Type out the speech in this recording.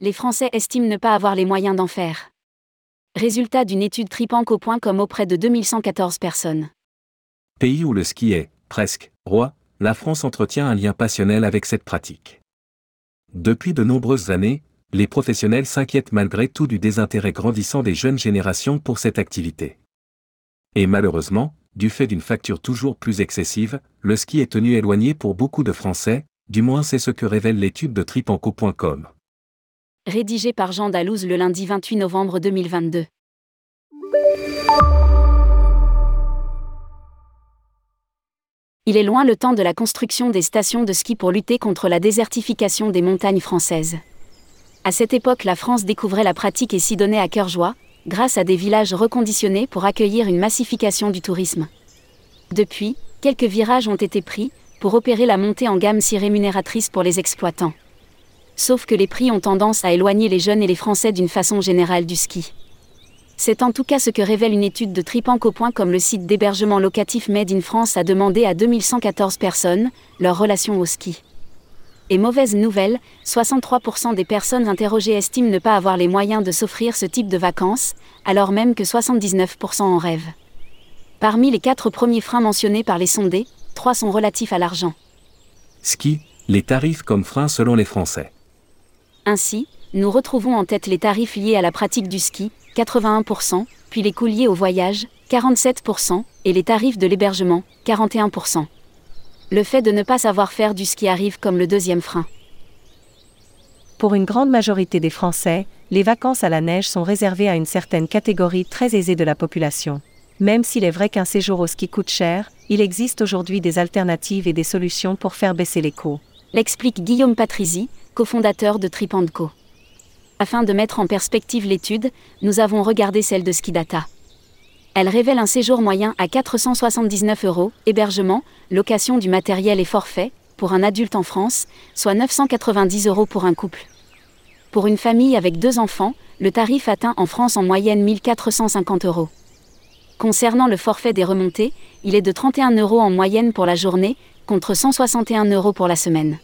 les Français estiment ne pas avoir les moyens d'en faire. Résultat d'une étude tripanco.com auprès de 2114 personnes. Pays où le ski est, presque, roi, la France entretient un lien passionnel avec cette pratique. Depuis de nombreuses années, les professionnels s'inquiètent malgré tout du désintérêt grandissant des jeunes générations pour cette activité. Et malheureusement, du fait d'une facture toujours plus excessive, le ski est tenu éloigné pour beaucoup de Français, du moins c'est ce que révèle l'étude de tripanco.com. Rédigé par Jean Dalouse le lundi 28 novembre 2022. Il est loin le temps de la construction des stations de ski pour lutter contre la désertification des montagnes françaises. À cette époque, la France découvrait la pratique et s'y donnait à cœur joie, grâce à des villages reconditionnés pour accueillir une massification du tourisme. Depuis, quelques virages ont été pris, pour opérer la montée en gamme si rémunératrice pour les exploitants. Sauf que les prix ont tendance à éloigner les jeunes et les Français d'une façon générale du ski. C'est en tout cas ce que révèle une étude de Tripanco. comme le site d'hébergement locatif Made in France a demandé à 2114 personnes leur relation au ski. Et mauvaise nouvelle, 63% des personnes interrogées estiment ne pas avoir les moyens de s'offrir ce type de vacances, alors même que 79% en rêvent. Parmi les quatre premiers freins mentionnés par les sondés, trois sont relatifs à l'argent. Ski, les tarifs comme freins selon les Français. Ainsi, nous retrouvons en tête les tarifs liés à la pratique du ski, 81%, puis les coûts liés au voyage, 47%, et les tarifs de l'hébergement, 41%. Le fait de ne pas savoir faire du ski arrive comme le deuxième frein. Pour une grande majorité des Français, les vacances à la neige sont réservées à une certaine catégorie très aisée de la population. Même s'il est vrai qu'un séjour au ski coûte cher, il existe aujourd'hui des alternatives et des solutions pour faire baisser les coûts. L'explique Guillaume Patrizi, cofondateur de Tripandco. Afin de mettre en perspective l'étude, nous avons regardé celle de Skidata. Elle révèle un séjour moyen à 479 euros, hébergement, location du matériel et forfait, pour un adulte en France, soit 990 euros pour un couple. Pour une famille avec deux enfants, le tarif atteint en France en moyenne 1450 euros. Concernant le forfait des remontées, il est de 31 euros en moyenne pour la journée, contre 161 euros pour la semaine.